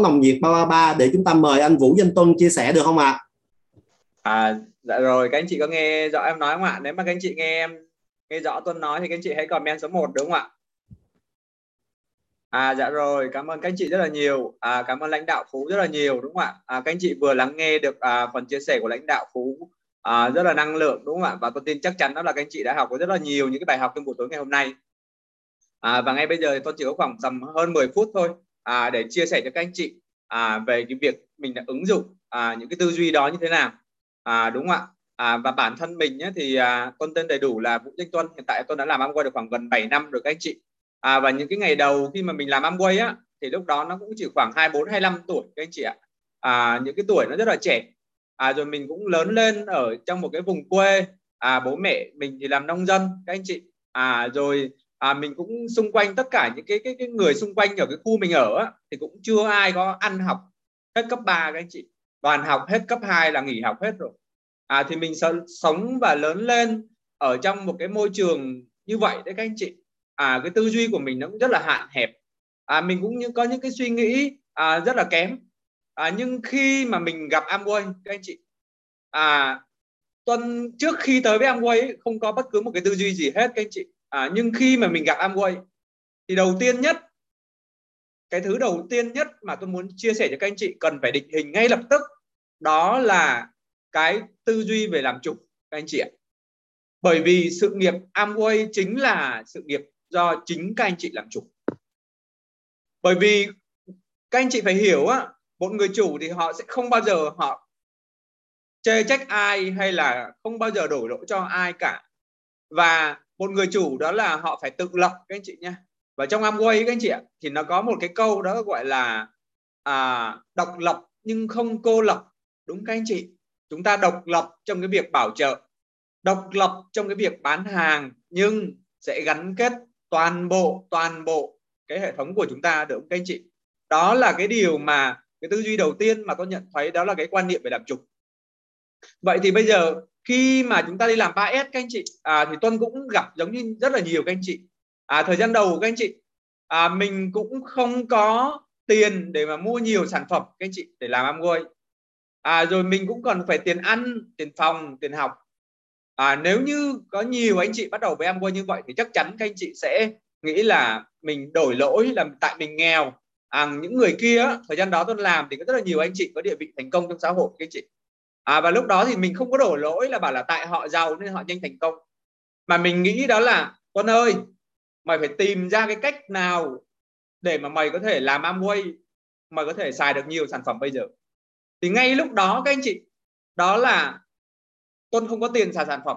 nồng nhiệt 333 để chúng ta mời anh Vũ Danh Tuân chia sẻ được không ạ? À dạ rồi các anh chị có nghe rõ em nói không ạ? Nếu mà các anh chị nghe em nghe rõ Tuân nói thì các anh chị hãy comment số 1 đúng không ạ? À dạ rồi, cảm ơn các anh chị rất là nhiều. À, cảm ơn lãnh đạo Phú rất là nhiều đúng không ạ? À, các anh chị vừa lắng nghe được à, phần chia sẻ của lãnh đạo Phú à, rất là năng lượng đúng không ạ? Và tôi tin chắc chắn đó là các anh chị đã học có rất là nhiều những cái bài học trong buổi tối ngày hôm nay. À, và ngay bây giờ thì tôi chỉ có khoảng tầm hơn 10 phút thôi à, để chia sẻ cho các anh chị à, về cái việc mình đã ứng dụng à, những cái tư duy đó như thế nào. À, đúng không ạ? À, và bản thân mình nhé, thì à, con tên đầy đủ là Vũ Danh Tuân. Hiện tại tôi đã làm Amway được khoảng gần 7 năm rồi các anh chị à, và những cái ngày đầu khi mà mình làm Amway á thì lúc đó nó cũng chỉ khoảng 24 25 tuổi các anh chị ạ à, những cái tuổi nó rất là trẻ à, rồi mình cũng lớn lên ở trong một cái vùng quê à, bố mẹ mình thì làm nông dân các anh chị à, rồi à, mình cũng xung quanh tất cả những cái cái, cái người xung quanh ở cái khu mình ở á, thì cũng chưa ai có ăn học hết cấp 3 các anh chị. Toàn học hết cấp 2 là nghỉ học hết rồi. À, thì mình sống và lớn lên ở trong một cái môi trường như vậy đấy các anh chị. À, cái tư duy của mình nó cũng rất là hạn hẹp. À, mình cũng như có những cái suy nghĩ à, rất là kém. À, nhưng khi mà mình gặp Amway các anh chị à, tuần trước khi tới với Amway không có bất cứ một cái tư duy gì hết các anh chị à, nhưng khi mà mình gặp Amway thì đầu tiên nhất cái thứ đầu tiên nhất mà tôi muốn chia sẻ cho các anh chị cần phải định hình ngay lập tức đó là cái tư duy về làm chủ các anh chị ạ. Bởi vì sự nghiệp Amway chính là sự nghiệp do chính các anh chị làm chủ. Bởi vì các anh chị phải hiểu á một người chủ thì họ sẽ không bao giờ họ chê trách ai hay là không bao giờ đổ lỗi cho ai cả. Và một người chủ đó là họ phải tự lập các anh chị nhé và trong Amway các anh chị ạ thì nó có một cái câu đó gọi là à, độc lập nhưng không cô lập. Đúng các anh chị? Chúng ta độc lập trong cái việc bảo trợ độc lập trong cái việc bán hàng nhưng sẽ gắn kết toàn bộ toàn bộ cái hệ thống của chúng ta được không các anh chị? Đó là cái điều mà cái tư duy đầu tiên mà tôi nhận thấy đó là cái quan niệm về làm chủ. Vậy thì bây giờ khi mà chúng ta đi làm 3S các anh chị à, thì Tuân cũng gặp giống như rất là nhiều các anh chị. À, thời gian đầu các anh chị à, mình cũng không có tiền để mà mua nhiều sản phẩm các anh chị để làm Amway à, rồi mình cũng còn phải tiền ăn tiền phòng tiền học. À, nếu như có nhiều anh chị bắt đầu với Amway như vậy thì chắc chắn các anh chị sẽ nghĩ là mình đổi lỗi là tại mình nghèo. À, những người kia thời gian đó tôi làm thì có rất là nhiều anh chị có địa vị thành công trong xã hội các anh chị à, và lúc đó thì mình không có đổ lỗi là bảo là tại họ giàu nên họ nhanh thành công. Mà mình nghĩ đó là con ơi mày phải tìm ra cái cách nào để mà mày có thể làm Amway mày có thể xài được nhiều sản phẩm bây giờ. Thì ngay lúc đó các anh chị đó là Tuân không có tiền xài sản phẩm.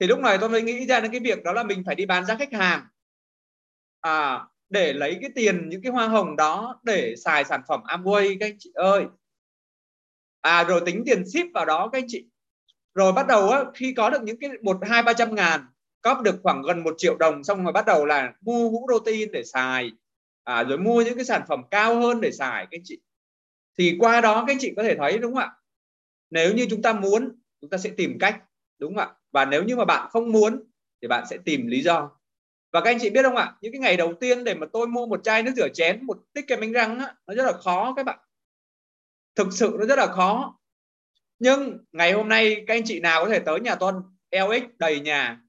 Thì lúc này tôi mới nghĩ ra đến cái việc đó là mình phải đi bán ra khách hàng à, để lấy cái tiền những cái hoa hồng đó để xài sản phẩm Amway các anh chị ơi à rồi tính tiền ship vào đó các anh chị. Rồi bắt đầu á, khi có được những cái một hai ba trăm ngàn cóp được khoảng gần một triệu đồng xong rồi bắt đầu là mua hũ protein để xài. À, rồi mua những cái sản phẩm cao hơn để xài các anh chị. Thì qua đó các anh chị có thể thấy đúng không ạ? Nếu như chúng ta muốn chúng ta sẽ tìm cách đúng không ạ? Và nếu như mà bạn không muốn thì bạn sẽ tìm lý do. Và các anh chị biết không ạ? Những cái ngày đầu tiên để mà tôi mua một chai nước rửa chén một tích kem đánh răng á, nó rất là khó các bạn thực sự nó rất là khó. Nhưng ngày hôm nay các anh chị nào có thể tới nhà tuân? LX đầy nhà.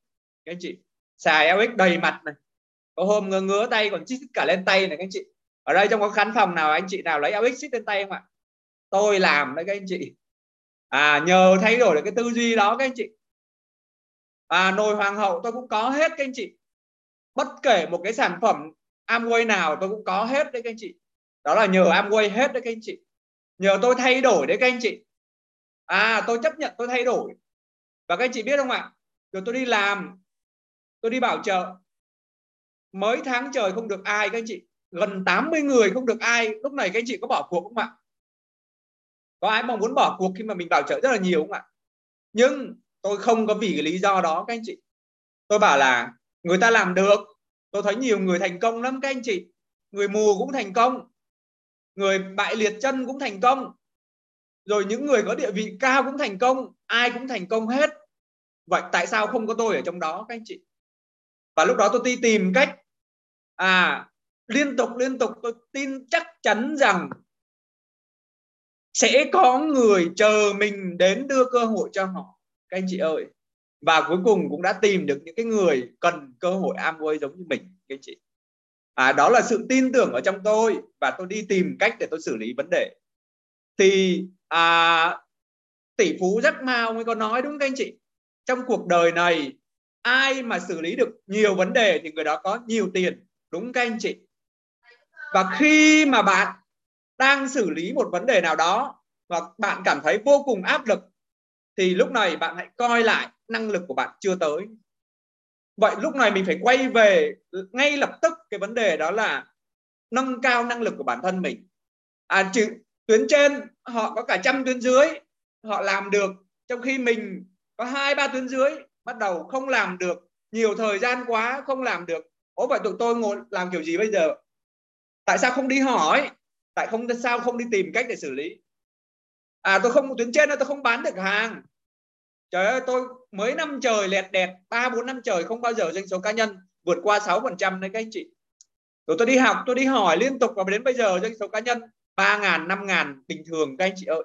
Các anh chị, xài LX đầy mặt này. Có hôm ngứa ngứa tay, còn chít cả lên tay này các anh chị. Ở đây trong có khán phòng nào anh chị nào lấy LX chít lên tay không ạ? Tôi làm đấy các anh chị. À nhờ thay đổi được cái tư duy đó các anh chị. À nồi hoàng hậu tôi cũng có hết các anh chị. Bất kể một cái sản phẩm Amway nào tôi cũng có hết đấy các anh chị. Đó là nhờ Amway hết đấy các anh chị nhờ tôi thay đổi đấy các anh chị. À tôi chấp nhận tôi thay đổi. Và các anh chị biết không ạ? Rồi tôi đi làm, tôi đi bảo trợ. Mới tháng trời không được ai các anh chị. Gần 80 người không được ai. Lúc này các anh chị có bỏ cuộc không ạ? Có ai mong muốn bỏ cuộc khi mà mình bảo trợ rất là nhiều không ạ? Nhưng tôi không có vì cái lý do đó các anh chị. Tôi bảo là người ta làm được. Tôi thấy nhiều người thành công lắm các anh chị. Người mù cũng thành công người bại liệt chân cũng thành công. Rồi những người có địa vị cao cũng thành công. Ai cũng thành công hết. Vậy tại sao không có tôi ở trong đó, các anh chị? Và lúc đó tôi đi tìm cách à liên tục liên tục tôi tin chắc chắn rằng sẽ có người chờ mình đến đưa cơ hội cho họ, các anh chị ơi. Và cuối cùng cũng đã tìm được những cái người cần cơ hội Amway giống như mình, các anh chị à, đó là sự tin tưởng ở trong tôi và tôi đi tìm cách để tôi xử lý vấn đề. Thì à, tỷ phú Jack Ma mới có nói đúng các anh chị? Trong cuộc đời này ai mà xử lý được nhiều vấn đề thì người đó có nhiều tiền đúng các anh chị? Và khi mà bạn đang xử lý một vấn đề nào đó và bạn cảm thấy vô cùng áp lực thì lúc này bạn hãy coi lại năng lực của bạn chưa tới vậy lúc này mình phải quay về ngay lập tức cái vấn đề đó là nâng cao năng lực của bản thân mình. À chứ tuyến trên họ có cả trăm tuyến dưới, họ làm được, trong khi mình có hai, ba tuyến dưới, bắt đầu không làm được, nhiều thời gian quá, không làm được. Ố vậy tụi tôi ngồi làm kiểu gì bây giờ? Tại sao không đi hỏi? Tại không, sao không đi tìm cách để xử lý? À tôi không, tuyến trên tôi không bán được hàng. Trời ơi, tôi mới năm trời lẹt đẹt, ba, bốn năm trời không bao giờ doanh số cá nhân vượt qua 6 phần trăm đấy các anh chị. Rồi tôi đi học, tôi đi hỏi liên tục và đến bây giờ doanh số cá nhân ba ngàn, năm ngàn bình thường các anh chị ơi.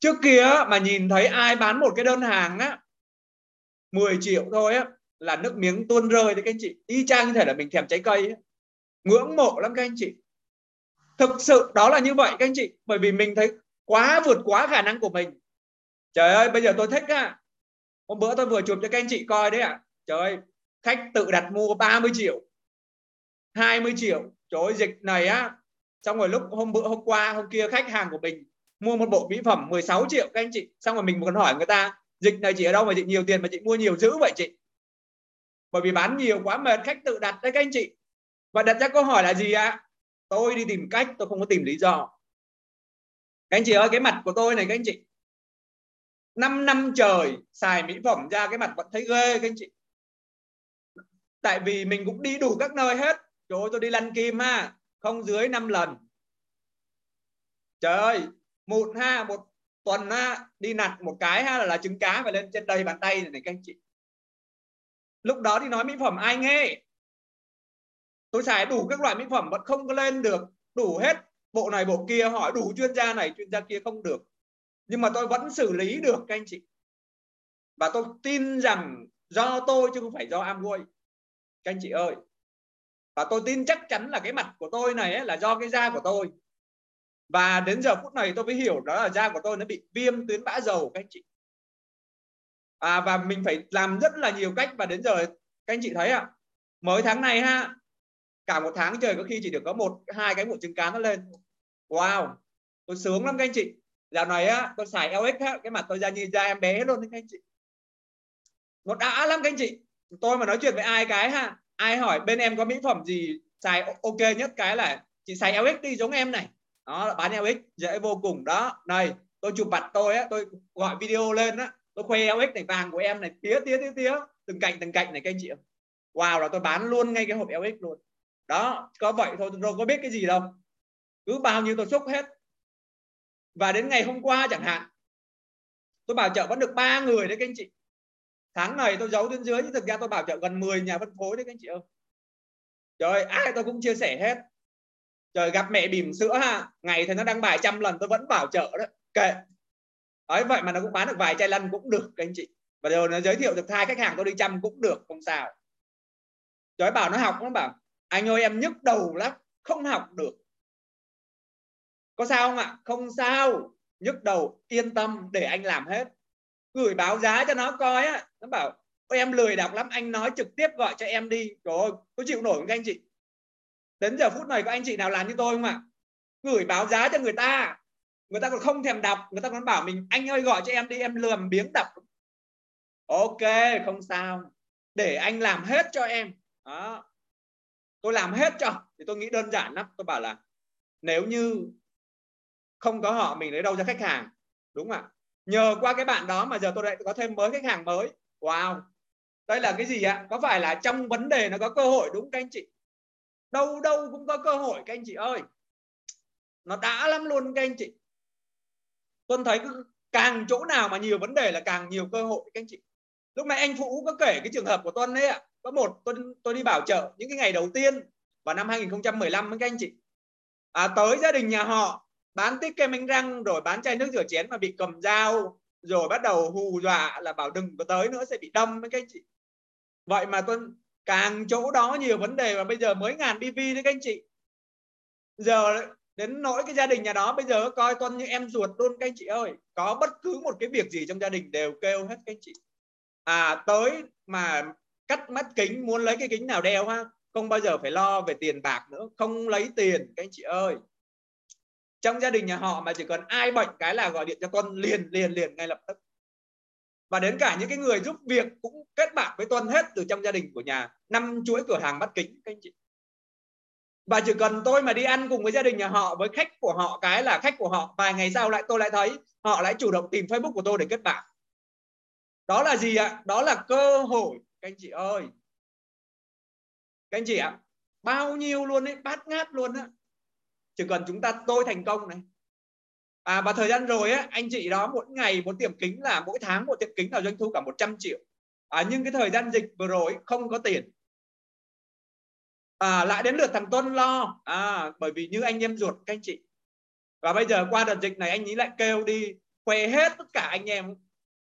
Trước kia mà nhìn thấy ai bán một cái đơn hàng á 10 triệu thôi á, là nước miếng tuôn rơi đấy các anh chị. Y chang như thể là mình thèm trái cây ấy. ngưỡng mộ lắm các anh chị. Thực sự đó là như vậy các anh chị, bởi vì mình thấy quá vượt quá khả năng của mình. Trời ơi, bây giờ tôi thích á hôm bữa tôi vừa chụp cho các anh chị coi đấy ạ. À. trời ơi, khách tự đặt mua 30 triệu 20 triệu. Trời ơi, dịch này á. Xong rồi lúc hôm bữa, hôm qua, hôm kia khách hàng của mình mua một bộ mỹ phẩm 16 triệu các anh chị. Xong rồi mình còn hỏi người ta, dịch này chị ở đâu mà chị nhiều tiền mà chị mua nhiều dữ vậy chị? Bởi vì bán nhiều quá mệt, khách tự đặt đấy các anh chị. Và đặt ra câu hỏi là gì ạ? Tôi đi tìm cách, tôi không có tìm lý do. Các anh chị ơi, cái mặt của tôi này các anh chị. 5 năm trời xài mỹ phẩm ra cái mặt vẫn thấy ghê các anh chị. Tại vì mình cũng đi đủ các nơi hết. Trời ơi tôi đi lăn kim ha. Không dưới 5 lần. Trời ơi một ha một tuần ha đi nặt một cái ha là, là trứng cá phải lên trên đây bàn tay này, này các anh chị. Lúc đó thì nói mỹ phẩm ai nghe? Tôi xài đủ các loại mỹ phẩm vẫn không có lên được. Đủ hết. Bộ này bộ kia hỏi đủ chuyên gia này chuyên gia kia không được nhưng mà tôi vẫn xử lý được các anh chị. Và tôi tin rằng do tôi chứ không phải do Amway các anh chị ơi. Và tôi tin chắc chắn là cái mặt của tôi này ấy, là do cái da của tôi. Và đến giờ phút này tôi mới hiểu đó là da của tôi nó bị viêm tuyến bã dầu các anh chị. À, và mình phải làm rất là nhiều cách và đến giờ các anh chị thấy ạ à, mới tháng này ha cả một tháng trời có khi chỉ được có một hai cái mụn trứng cá nó lên. Wow tôi sướng lắm các anh chị dạo này á tôi xài LX á, cái mặt tôi ra như da em bé luôn đấy các anh chị. Nó đã lắm các anh chị. Tôi mà nói chuyện với ai cái ha ai hỏi bên em có mỹ phẩm gì xài ok nhất cái là chị xài LX đi giống em này. Đó bán LX dễ vô cùng. Đó này tôi chụp mặt tôi á tôi gọi video lên á tôi khoe LX này vàng của em này tía tía tía tía từng cạnh từng cạnh này các anh chị wow là tôi bán luôn ngay cái hộp LX luôn. Đó có vậy thôi tôi có biết cái gì đâu. Cứ bao nhiêu tôi xúc hết và đến ngày hôm qua chẳng hạn, tôi bảo trợ vẫn được ba người đấy các anh chị. Tháng này tôi giấu trên dưới, nhưng thực ra tôi bảo trợ gần 10 nhà phân phối đấy các anh chị ơi. Trời, ai tôi cũng chia sẻ hết. Trời, gặp mẹ bỉm sữa ha. Ngày thì nó đăng bài trăm lần, tôi vẫn bảo trợ đó. Kệ. Ấy, vậy mà nó cũng bán được vài chai lăn cũng được các anh chị. Và rồi nó giới thiệu được hai khách hàng tôi đi chăm cũng được, không sao. Trời, bảo nó học nó bảo. Anh ơi, em nhức đầu lắm. Không học được có sao không ạ? Không sao. Nhức đầu, yên tâm để anh làm hết. Gửi báo giá cho nó coi á. Nó bảo em lười đọc lắm, anh nói trực tiếp gọi cho em đi. Rồi tôi chịu nổi các anh chị. Đến giờ phút này có anh chị nào làm như tôi không ạ? Gửi báo giá cho người ta. Người ta còn không thèm đọc, người ta còn bảo mình, anh ơi, gọi cho em đi, em lườm biếng đọc. Ok, không sao. Để anh làm hết cho em. Đó. Tôi làm hết cho. Thì tôi nghĩ đơn giản lắm. Tôi bảo là, nếu như không có họ mình lấy đâu ra khách hàng đúng không ạ? Nhờ qua cái bạn đó mà giờ tôi lại có thêm mới khách hàng mới. Wow. Đây là cái gì ạ? Có phải là trong vấn đề nó có cơ hội đúng các anh chị? Đâu đâu cũng có cơ hội các anh chị ơi. Nó đã lắm luôn các anh chị. Tôi thấy càng chỗ nào mà nhiều vấn đề là càng nhiều cơ hội các anh chị. Lúc này anh Vũ có kể cái trường hợp của Tuân đấy ạ. Có một tôi tôi đi bảo trợ những cái ngày đầu tiên vào năm 2015 các anh chị. À, tới gia đình nhà họ bán tích kem đánh răng, rồi bán chai nước rửa chén mà bị cầm dao, rồi bắt đầu hù dọa là bảo đừng có tới nữa, sẽ bị đâm với các anh chị. Vậy mà tôi càng chỗ đó nhiều vấn đề mà bây giờ mới ngàn BV đấy các anh chị. Giờ đến nỗi cái gia đình nhà đó bây giờ coi con như em ruột luôn các anh chị ơi. Có bất cứ một cái việc gì trong gia đình đều kêu hết các anh chị. À tới mà cắt mắt kính, muốn lấy cái kính nào đeo ha, không bao giờ phải lo về tiền bạc nữa, không lấy tiền các anh chị ơi trong gia đình nhà họ mà chỉ cần ai bệnh cái là gọi điện cho Tuân liền liền liền ngay lập tức. Và đến cả những cái người giúp việc cũng kết bạn với Tuân hết từ trong gia đình của nhà, năm chuỗi cửa hàng bắt kính, các anh chị. Và chỉ cần tôi mà đi ăn cùng với gia đình nhà họ, với khách của họ, cái là khách của họ, vài ngày sau lại tôi lại thấy họ lại chủ động tìm Facebook của tôi để kết bạn. Đó là gì ạ? Đó là cơ hội, các anh chị ơi. Các anh chị ạ, bao nhiêu luôn đấy bát ngát luôn á chỉ cần chúng ta tôi thành công này. À và thời gian rồi á anh chị đó mỗi ngày một tiệm kính là mỗi tháng một tiệm kính là doanh thu cả 100 triệu. À, nhưng cái thời gian dịch vừa rồi không có tiền. À, lại đến lượt thằng Tuân lo. À, bởi vì như anh em ruột các anh chị. Và bây giờ qua đợt dịch này anh ấy lại kêu đi khoe hết tất cả anh em.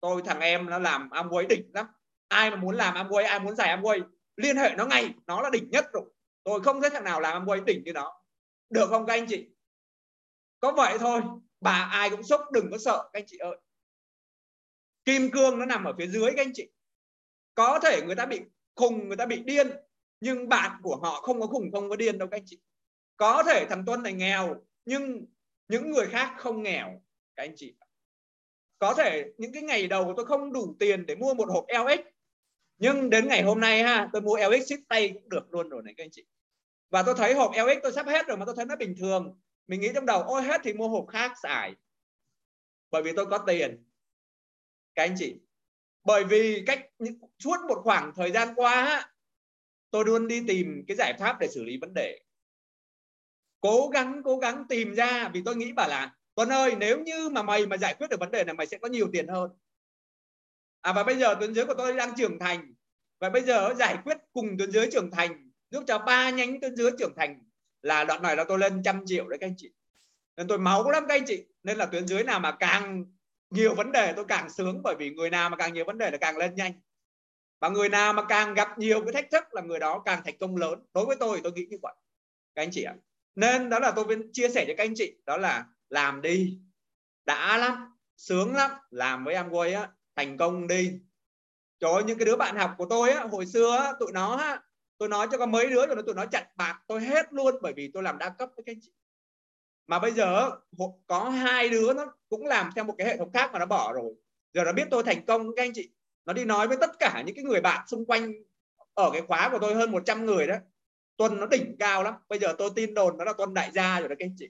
Tôi thằng em nó làm Amway đỉnh lắm. Ai mà muốn làm Amway ai muốn giải Amway liên hệ nó ngay. Nó là đỉnh nhất rồi. Tôi không thấy thằng nào làm Amway đỉnh như nó được không các anh chị? Có vậy thôi, bà ai cũng sốc, đừng có sợ, các anh chị ơi. Kim cương nó nằm ở phía dưới các anh chị. Có thể người ta bị khùng, người ta bị điên, nhưng bạn của họ không có khùng, không có điên đâu các anh chị. Có thể thằng tuân này nghèo, nhưng những người khác không nghèo, các anh chị. Có thể những cái ngày đầu tôi không đủ tiền để mua một hộp LX nhưng đến ngày hôm nay ha, tôi mua LX ship tay cũng được luôn rồi này các anh chị và tôi thấy hộp LX tôi sắp hết rồi mà tôi thấy nó bình thường. Mình nghĩ trong đầu, ôi, hết thì mua hộp khác xài. Bởi vì tôi có tiền. Các anh chị. Bởi vì cách suốt một khoảng thời gian qua tôi luôn đi tìm cái giải pháp để xử lý vấn đề. Cố gắng cố gắng tìm ra, vì tôi nghĩ bảo là, Tuấn ơi, nếu như mà mày mà giải quyết được vấn đề này, mày sẽ có nhiều tiền hơn. À và bây giờ tuyến dưới của tôi đang trưởng thành. Và bây giờ giải quyết cùng tuyến dưới trưởng thành giúp cho ba nhánh tuyến dưới trưởng thành là đoạn này là tôi lên trăm triệu đấy các anh chị. Nên tôi máu lắm các anh chị. Nên là tuyến dưới nào mà càng nhiều vấn đề tôi càng sướng bởi vì người nào mà càng nhiều vấn đề là càng lên nhanh. Và người nào mà càng gặp nhiều cái thách thức là người đó càng thành công lớn. Đối với tôi tôi nghĩ như vậy. Các anh chị ạ. Nên đó là tôi chia sẻ cho các anh chị. Đó là làm đi. Đã lắm. Sướng lắm. Làm với em quay á thành công đi. Cho những cái đứa bạn học của tôi á hồi xưa á, tụi nó á, tôi nói cho có mấy đứa rồi nó tụi nó chặn bạc tôi hết luôn, bởi vì tôi làm đa cấp với các anh chị. Mà bây giờ có hai đứa nó cũng làm theo một cái hệ thống khác mà nó bỏ rồi. Giờ nó biết tôi thành công, các anh chị. Nó đi nói với tất cả những cái người bạn xung quanh ở cái khóa của tôi hơn 100 người đó. Tuần nó đỉnh cao lắm. Bây giờ tôi tin đồn nó là tuần đại gia rồi đó, các anh chị.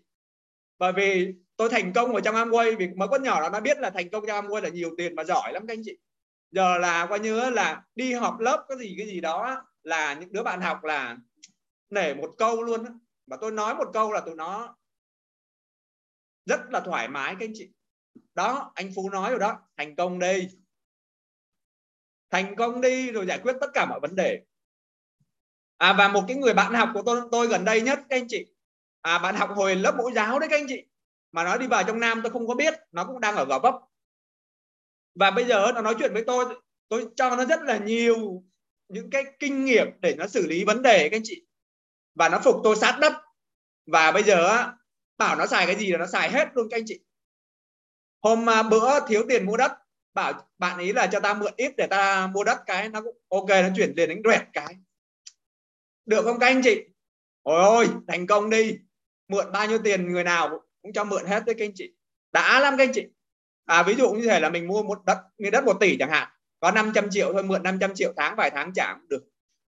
Bởi vì tôi thành công ở trong Amway, vì mới con nhỏ đó, nó biết là thành công trong Amway là nhiều tiền mà giỏi lắm, các anh chị. Giờ là coi như là đi học lớp cái gì cái gì đó là những đứa bạn học là nể một câu luôn đó. và tôi nói một câu là tụi nó rất là thoải mái, các anh chị. Đó, anh phú nói rồi đó, thành công đi. Thành công đi rồi giải quyết tất cả mọi vấn đề. À và một cái người bạn học của tôi tôi gần đây nhất, các anh chị. À bạn học hồi lớp mẫu giáo đấy, các anh chị. Mà nó đi vào trong nam, tôi không có biết. Nó cũng đang ở gò vấp. Và bây giờ nó nói chuyện với tôi tôi cho nó rất là nhiều những cái kinh nghiệm để nó xử lý vấn đề các anh chị. Và nó phục tôi sát đất. Và bây giờ bảo nó xài cái gì là nó xài hết luôn các anh chị. Hôm à, bữa thiếu tiền mua đất, bảo bạn ấy là cho ta mượn ít để ta mua đất cái, nó cũng ok, nó chuyển liền đánh đoẹt cái. Được không các anh chị? Ôi ôi, thành công đi. Mượn bao nhiêu tiền người nào cũng cho mượn hết đấy các anh chị. Đã lắm các anh chị. À ví dụ như thế là mình mua một đất miếng đất một tỷ chẳng hạn có 500 triệu thôi, mượn 500 triệu tháng vài tháng trả cũng được.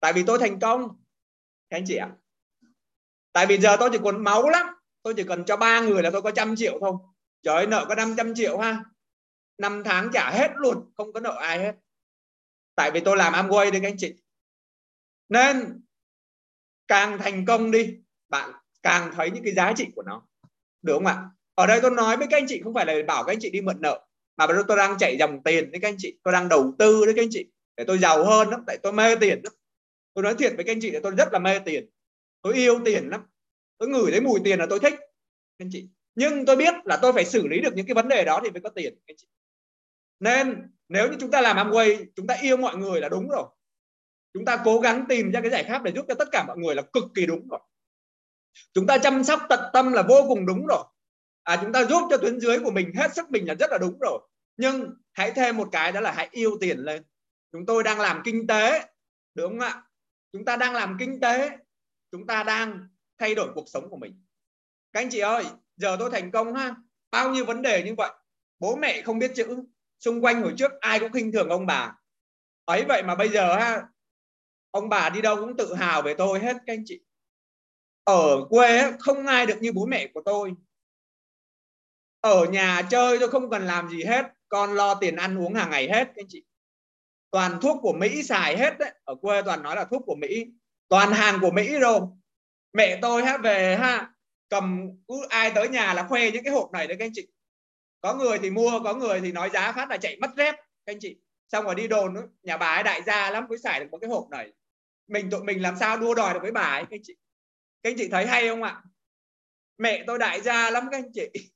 Tại vì tôi thành công. Các anh chị ạ. Tại vì giờ tôi chỉ còn máu lắm. Tôi chỉ cần cho ba người là tôi có trăm triệu thôi. Trời ơi, nợ có 500 triệu ha. Năm tháng trả hết luôn, không có nợ ai hết. Tại vì tôi làm Amway đấy các anh chị. Nên, càng thành công đi, bạn càng thấy những cái giá trị của nó. Đúng không ạ? Ở đây tôi nói với các anh chị, không phải là bảo các anh chị đi mượn nợ mà bây giờ tôi đang chạy dòng tiền đấy các anh chị. Tôi đang đầu tư đấy các anh chị. Để tôi giàu hơn lắm, tại tôi mê tiền lắm. Tôi nói thiệt với các anh chị là tôi rất là mê tiền. Tôi yêu tiền lắm. Tôi ngửi thấy mùi tiền là tôi thích anh chị. Nhưng tôi biết là tôi phải xử lý được những cái vấn đề đó thì mới có tiền anh chị. Nên nếu như chúng ta làm Amway, chúng ta yêu mọi người là đúng rồi. Chúng ta cố gắng tìm ra cái giải pháp để giúp cho tất cả mọi người là cực kỳ đúng rồi. Chúng ta chăm sóc tận tâm là vô cùng đúng rồi à chúng ta giúp cho tuyến dưới của mình hết sức mình là rất là đúng rồi. Nhưng hãy thêm một cái đó là hãy yêu tiền lên. Chúng tôi đang làm kinh tế, đúng không ạ? Chúng ta đang làm kinh tế, chúng ta đang thay đổi cuộc sống của mình. Các anh chị ơi, giờ tôi thành công ha. Bao nhiêu vấn đề như vậy? Bố mẹ không biết chữ. Xung quanh hồi trước ai cũng khinh thường ông bà. Ấy vậy mà bây giờ ha, ông bà đi đâu cũng tự hào về tôi hết, các anh chị. Ở quê không ai được như bố mẹ của tôi ở nhà chơi tôi không cần làm gì hết. Con lo tiền ăn uống hàng ngày hết anh chị. Toàn thuốc của Mỹ xài hết đấy. Ở quê toàn nói là thuốc của Mỹ. Toàn hàng của Mỹ rồi. Mẹ tôi ha về ha cầm cứ ai tới nhà là khoe những cái hộp này đấy, các anh chị. Có người thì mua, có người thì nói giá phát là chạy mất dép, các anh chị. Xong rồi đi đồn nhà bà ấy đại gia lắm, mới xài được một cái hộp này. Mình tụi mình làm sao đua đòi được với bà ấy, các anh chị. Các anh chị thấy hay không ạ? Mẹ tôi đại gia lắm, các anh chị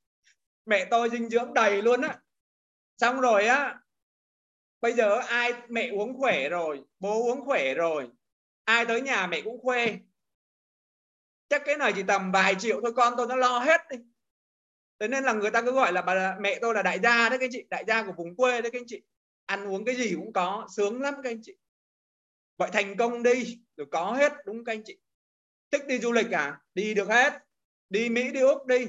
mẹ tôi dinh dưỡng đầy luôn á. Xong rồi á, bây giờ ai, mẹ uống khỏe rồi, bố uống khỏe rồi, ai tới nhà mẹ cũng khoe chắc cái này chỉ tầm vài triệu thôi, con tôi nó lo hết đi. Thế nên là người ta cứ gọi là bà mẹ tôi là đại gia đấy các anh chị, đại gia của vùng quê đấy các anh chị. Ăn uống cái gì cũng có, sướng lắm các anh chị. Vậy thành công đi, rồi có hết, đúng các anh chị? Thích đi du lịch à? Đi được hết. Đi mỹ, đi úc đi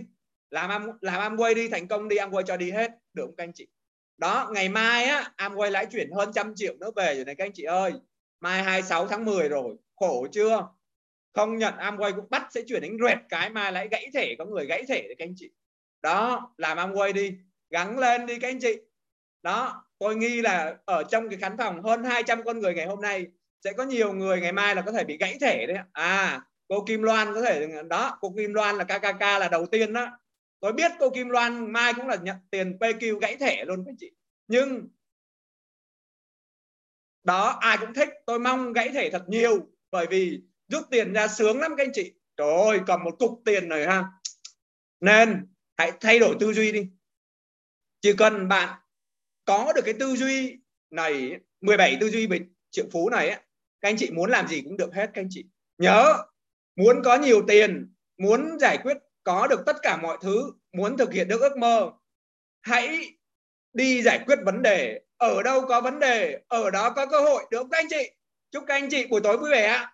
làm am, làm Amway đi, thành công đi Amway cho đi hết. Được không các anh chị? Đó, ngày mai á Amway lãi chuyển hơn trăm triệu nữa về rồi này các anh chị ơi. Mai 26 tháng 10 rồi, khổ chưa? Không nhận Amway cũng bắt sẽ chuyển đến rệt cái mai lại gãy thể, có người gãy thể đấy các anh chị. Đó, làm Amway đi, gắng lên đi các anh chị. Đó, tôi nghi là ở trong cái khán phòng hơn 200 con người ngày hôm nay, sẽ có nhiều người ngày mai là có thể bị gãy thể đấy à cô Kim Loan có thể, đó, cô Kim Loan là KKK là đầu tiên đó tôi biết cô Kim Loan mai cũng là nhận tiền PQ gãy thẻ luôn các chị. Nhưng đó, ai cũng thích. Tôi mong gãy thẻ thật nhiều, bởi vì rút tiền ra sướng lắm các anh chị. Trời ơi cầm một cục tiền này ha. Nên, hãy thay đổi tư duy đi. Chỉ cần bạn có được cái tư duy này 17 tư duy về triệu phú này các anh chị muốn làm gì cũng được hết các anh chị. Nhớ, muốn có nhiều tiền, muốn giải quyết có được tất cả mọi thứ, muốn thực hiện được ước mơ, hãy đi giải quyết vấn đề. Ở đâu có vấn đề, ở đó có cơ hội. Được các anh chị? Chúc các anh chị buổi tối vui vẻ ạ.